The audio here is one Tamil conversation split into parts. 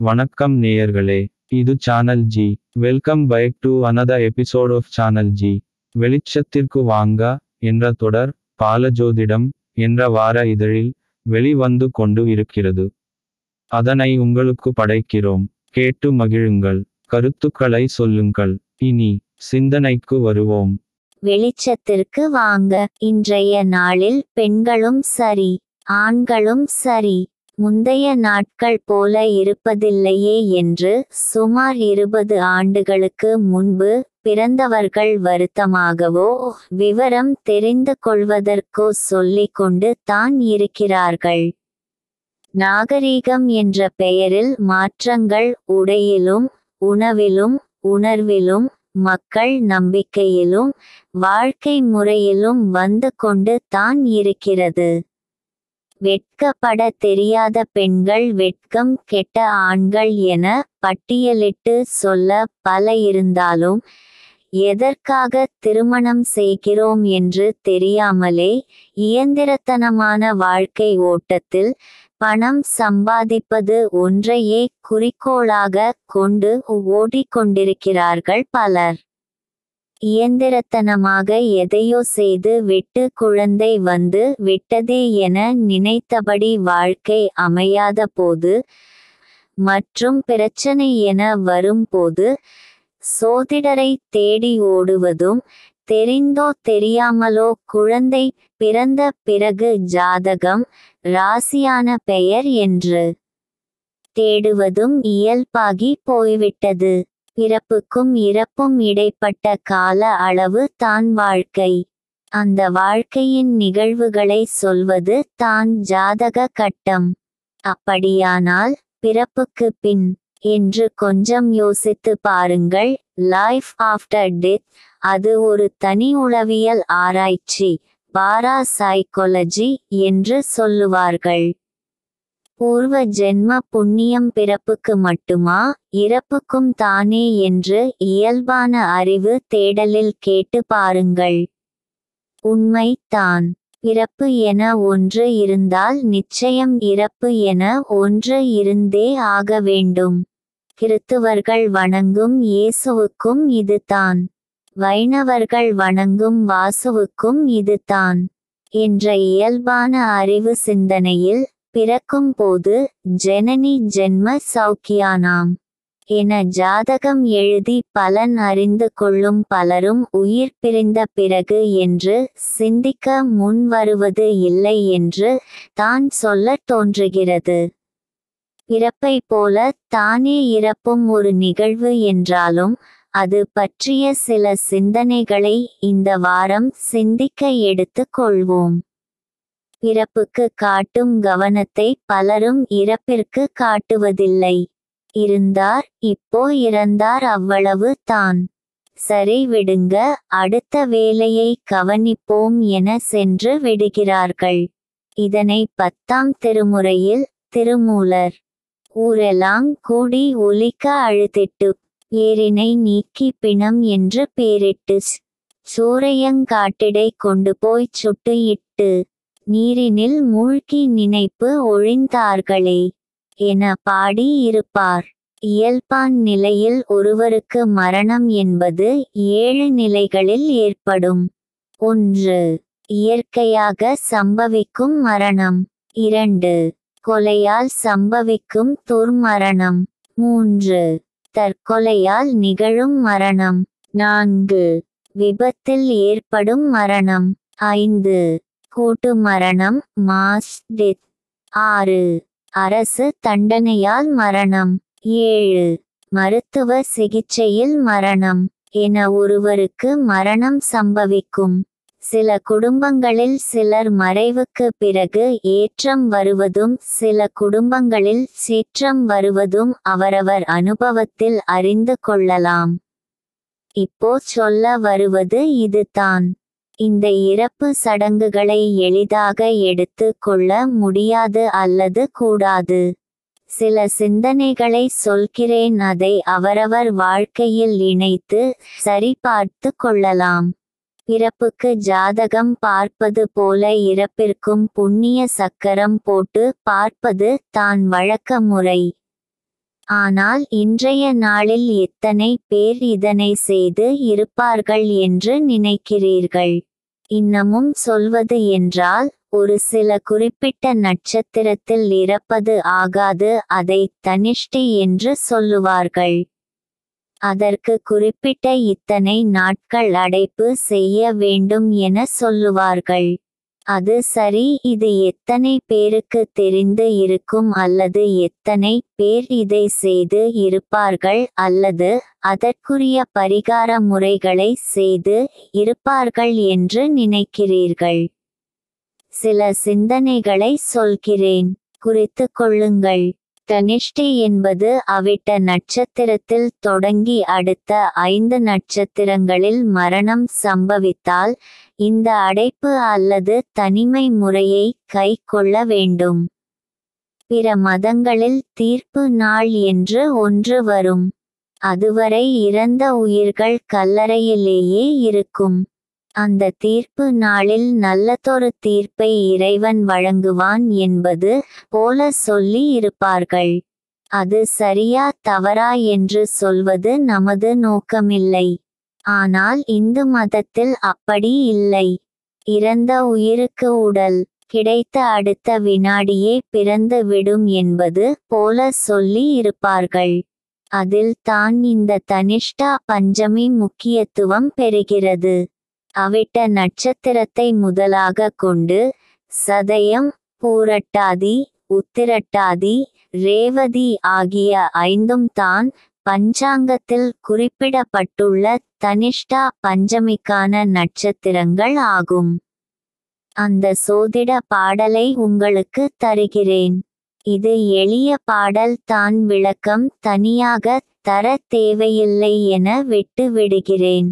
வணக்கம் நேயர்களே இது channel G welcome back to another episode of channel G வெளிச்சத்திற்கு வாங்க என்ற தொடர் பாலஜோதிடம் என்ற வார இதழில் வெளிவந்து கொண்டு இருக்கிறது. அதனை உங்களுக்கு படைக்கிறோம். கேட்டு மகிழுங்கள். கருத்துக்களை சொல்லுங்கள். இனி சிந்தனைக்கு வருவோம். வெளிச்சத்திற்கு வாங்க. இன்றைய நாளில் பெண்களும் சரி ஆண்களும் சரி முந்தைய நாட்கள் போல இருப்பதில்லையே என்று சுமார் இருபது ஆண்டுகளுக்கு முன்பு பிறந்தவர்கள் வருத்தமாகவோ விவரம் தெரிந்து கொள்வதற்கோ சொல்லிக் கொண்டு தான் இருக்கிறார்கள். நாகரீகம் என்ற பெயரில் மாற்றங்கள் உடையிலும் உணவிலும் உணர்விலும் மக்கள் நம்பிக்கையிலும் வாழ்க்கை முறையிலும் வந்து கொண்டு தான் இருக்கிறது. வெட்கப்பட தெரியாத பெண்கள் வெட்கம் கெட்ட ஆண்கள் என பட்டியலிட்டு சொல்ல பல இருந்தாலும் எதற்காக திருமணம் செய்கிறோம் என்று தெரியாமலே இயந்திரத்தனமான வாழ்க்கை ஓட்டத்தில் பணம் சம்பாதிப்பது ஒன்றையே குறிக்கோளாக கொண்டு ஓடிக்கொண்டிருக்கிறார்கள் பலர். இயந்திரத்தனமாக எதையோ செய்து விட்டு குழந்தை வந்து விட்டதே என நினைத்தபடி வாழ்க்கை அமையாத போது மற்றும் பிரச்சனை என வரும்போது சோதிடரை தேடி ஓடுவதும் தெரிந்தோ தெரியாமலோ குழந்தை பிறந்த பிறகு ஜாதகம் ராசியான பெயர் என்று தேடுவதும் இயல்பாகி போய்விட்டது. பிறப்புக்கும் இறப்பும் இடைப்பட்ட கால அளவு தான் வாழ்க்கை. அந்த வாழ்க்கையின் நிகழ்வுகளை சொல்வது தான் ஜாதக கட்டம். அப்படியானால் பிறப்புக்கு பின் என்று கொஞ்சம் யோசித்து பாருங்கள். லைஃப் ஆஃப்டர் டெத் அது ஒரு தனி உளவியல் ஆராய்ச்சி பாரா சைக்காலஜி என்று சொல்லுவார்கள். பூர்வ ஜென்ம புண்ணியம் பிறப்புக்கு மட்டுமா? இறப்புக்கும் தானே என்று இயல்பான அறிவு தேடலில் கேட்டு பாருங்கள். உண்மை தான். பிறப்பு என ஒன்று இருந்தால் நிச்சயம் இறப்பு என ஒன்று இருந்தே ஆக வேண்டும். கிறித்துவர்கள் வணங்கும் இயேசுவுக்கும் இதுதான் வைணவர்கள் வணங்கும் வாசுவுக்கும் இதுதான் என்ற இயல்பான அறிவு சிந்தனையில் பிறக்கும் போது ஜனனி ஜென்ம சௌக்கியானாம். என ஜாதகம் எழுதி பலன் அறிந்து கொள்ளும் பலரும் உயிர் பிரிந்த பிறகு என்று சிந்திக்க முன் வருவது இல்லை என்று தான் சொல்ல தோன்றுகிறது. பிறப்பை போல தானே இறப்பும் ஒரு நிகழ்வு என்றாலும் அது பற்றிய சில சிந்தனைகளை இந்த வாரம் சிந்திக்க எடுத்துக் கொள்வோம். பிறப்புக்கு காட்டும் கவனத்தை பலரும் இறப்பிற்கு காட்டுவதில்லை. இருந்தார் இப்போ இறந்தார் அவ்வளவு தான். சரி விடுங்க அடுத்த வேலையை கவனிப்போம் என சென்று விடுகிறார்கள். இதனை பத்தாம் திருமுறையில் திருமூலர் ஊரெல்லாம் கூடி ஒலிக்க அழுதிட்டு ஏரினை நீக்கி பிணம் என்று பேரிட்டு சூரையங்காட்டிடை கொண்டு போய் சுட்டு இட்டு நீரினில் மூழ்கி நினைப்பு ஒழிந்தார்களே என பாடி இருப்பார் இயல்பான் நிலையில் ஒருவருக்கு மரணம் என்பது ஏழு நிலைகளில் ஏற்படும். ஒன்று இயற்கையாக சம்பவிக்கும் மரணம். இரண்டு கொலையால் சம்பவிக்கும் துர்மரணம். மூன்று தற்கொலையால் நிகழும் மரணம். நான்கு விபத்தில் ஏற்படும் மரணம். ஐந்து கூட்டு மரணம் மாஸ் டெத். ஆறு. அரசு தண்டனையால் மரணம். ஏழு. மருத்துவ சிகிச்சையில் மரணம். என ஒருவருக்கு மரணம் சம்பவிக்கும். சில குடும்பங்களில் சிலர் மறைவுக்கு பிறகு ஏற்றம் வருவதும் சில குடும்பங்களில் சீற்றம் வருவதும் அவரவர் அனுபவத்தில் அறிந்து கொள்ளலாம். இப்போ சொல்ல வருவது இதுதான். இந்த இறப்பு சடங்குகளை எளிதாக எடுத்து கொள்ள முடியாது அல்லது கூடாது. சில சிந்தனைகளை சொல்கிறேன் அதை அவரவர் வாழ்க்கையில் இணைத்து சரிபார்த்து கொள்ளலாம். பிறப்புக்கு ஜாதகம் பார்ப்பது போல இறப்பிற்கும் புண்ணிய சக்கரம் போட்டு பார்ப்பது தான் வழக்க முறை ஆனால் இன்றைய நாளில் எத்தனை பேர் இதனை செய்து இருப்பார்கள் என்று நினைக்கிறீர்கள்? இன்னமும் சொல்வது என்றால் ஒரு சில குறிப்பிட்ட நட்சத்திரத்தில் இறப்பது ஆகாது அதை தனிஷ்டி என்று சொல்லுவார்கள். அதற்கு குறிப்பிட்ட இத்தனை நாட்கள் அடைப்பு செய்ய வேண்டும் என சொல்லுவார்கள். அது சரி இது எத்தனை பேருக்கு தெரிந்து இருக்கும் அல்லது எத்தனை பேர் இதை செய்து இருப்பார்கள் அல்லது அதற்குரிய பரிகார முறைகளை செய்து இருப்பார்கள் என்று நினைக்கிறீர்கள். சில சிந்தனைகளை சொல்கிறேன். குறித்து கொள்ளுங்கள். தனிஷ்டி என்பது அவிட்ட நட்சத்திரத்தில் தொடங்கி அடுத்த ஐந்து நட்சத்திரங்களில் மரணம் சம்பவித்தால் இந்த அடைப்பு அல்லது தனிமை முறையை கை கொள்ள வேண்டும். பிற மதங்களில் தீர்ப்பு நாள் என்று ஒன்று வரும். அதுவரை இறந்த உயிர்கள் கல்லறையிலேயே இருக்கும். அந்த தீர்ப்பு நாளில் நல்லதொரு தீர்ப்பை இறைவன் வழங்குவான் என்பது போல சொல்லி இருப்பார்கள். அது சரியா தவறா என்று சொல்வது நமது நோக்கமில்லை. ஆனால் இந்து மதத்தில் அப்படி இல்லை. இறந்த உயிருக்கு உடல் கிடைத்த அடுத்த வினாடியே பிறந்து விடும் என்பது போல சொல்லி இருப்பார்கள். அதில் தான் இந்த தனிஷ்டா பஞ்சமி முக்கியத்துவம் பெறுகிறது. அவிட்ட நட்சத்திரத்தை முதலாக கொண்டு சதயம் பூரட்டாதி உத்திரட்டாதி ரேவதி ஆகிய ஐந்தும் தான் பஞ்சாங்கத்தில் குறிப்பிடப்பட்டுள்ள தனிஷ்டா பஞ்சமிக்கான நட்சத்திரங்கள் ஆகும். அந்த சோதிட பாடலை உங்களுக்கு தருகிறேன். இது எளிய பாடல் தான் விளக்கம் தனியாக தர தேவையில்லை என விட்டு விடுகிறேன்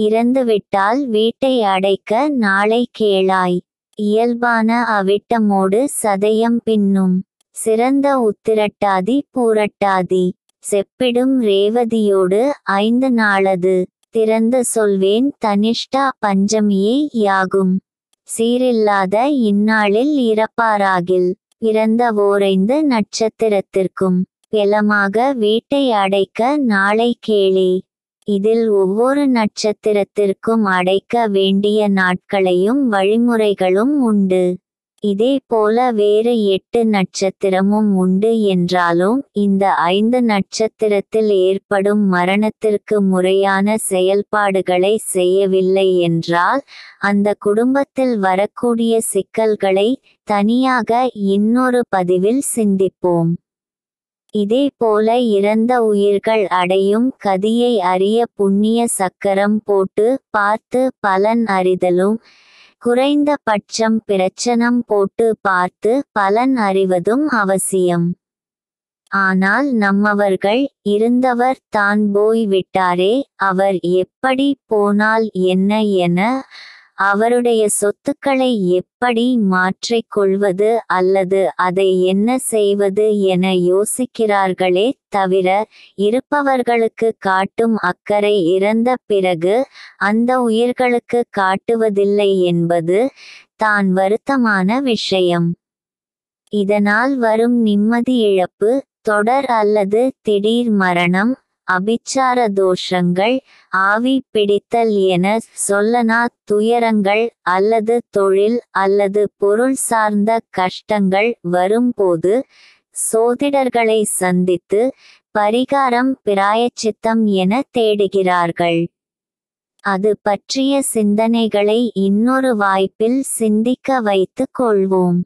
இறந்துவிட்டால் வீட்டை அடைக்க நாளை கேளாய். இயல்பான அவிட்டமோடு சதயம் பின்னும். சிறந்த உத்திரட்டாதி பூரட்டாதி. செப்பிடும் ரேவதியோடு ஐந்து நாளது. திறந்து சொல்வேன் தனிஷ்டா பஞ்சமியே யாகும். சீரில்லாத இந்நாளில் இறப்பாராகில். பிறந்த ஓரைந்து நட்சத்திரத்திற்கும். பெலமாக வீட்டை அடைக்க நாளை கேளே. இதில் ஒவ்வொரு நட்சத்திரத்திற்கும் அடைக்க வேண்டிய நாட்களையும் வழிமுறைகளும் உண்டு. இதே போல வேறு எட்டு நட்சத்திரமும் உண்டு என்றாலும் இந்த ஐந்து நட்சத்திரத்தில் ஏற்படும் மரணத்திற்கு முறையான செயல்பாடுகளை செய்யவில்லை என்றால் அந்த குடும்பத்தில் வரக்கூடிய சிக்கல்களை தனியாக இன்னொரு பதிவில் சிந்திப்போம். இதே போல இறந்த உயிர்கள் அடையும் கதியை அறிய புண்ணிய சக்கரம் போட்டு பார்த்து பலன் அறிதலும் குறைந்த பட்சம் பிரச்சனம் போட்டு பார்த்து பலன் அறிவதும் அவசியம். ஆனால் நம்மவர்கள் இருந்தவர் தான் போய் விட்டாரே அவர் எப்படி போனால் என்ன என அவருடைய சொத்துக்களை எப்படி மாற்றிக் கொள்வது அல்லது அதை என்ன செய்வது என யோசிக்கிறார்களே தவிர இருப்பவர்களுக்கு காட்டும் அக்கறை இறந்த பிறகு அந்த உயிர்களுக்கு காட்டுவதில்லை என்பது தான் வருத்தமான விஷயம். இதனால் வரும் நிம்மதி இழப்பு தொடர் அல்லது திடீர் மரணம் அபிச்சார தோஷங்கள் ஆவி பிடித்தல் என சொல்லனா துயரங்கள் அல்லது தொழில் அல்லது பொருள் சார்ந்த கஷ்டங்கள் வரும்போது சோதிடர்களை சந்தித்து பரிகாரம் பிராயச்சித்தம் என தேடுகிறார்கள். அது பற்றிய சிந்தனைகளை இன்னொரு வாய்ப்பில் சிந்திக்க வைத்துக் கொள்வோம்.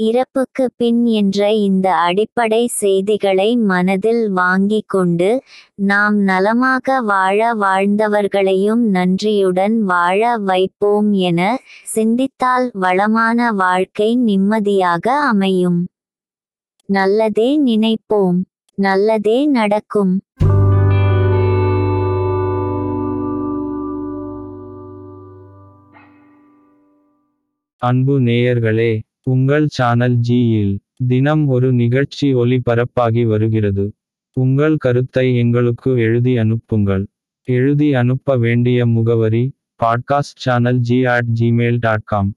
இறப்புக்கு பின் என்ற இந்த அடிப்படை செய்திகளை மனதில் வாங்கிக் கொண்டு நாம் நலமாக வாழ வாழ்ந்தவர்களையும் நன்றியுடன் வாழ வைப்போம் என சிந்தித்தால் வளமான வாழ்க்கை நிம்மதியாக அமையும். நல்லதே நினைப்போம். நல்லதே நடக்கும். அன்பு நேயர்களே உங்கள் சேனல் ஜியில் தினம் ஒரு நிகழ்ச்சி ஒளிபரப்பாகி வருகிறது. உங்கள் கருத்தை எங்களுக்கு எழுதி அனுப்புங்கள். எழுதி அனுப்ப வேண்டிய முகவரி podcast channel G at Gmail dot com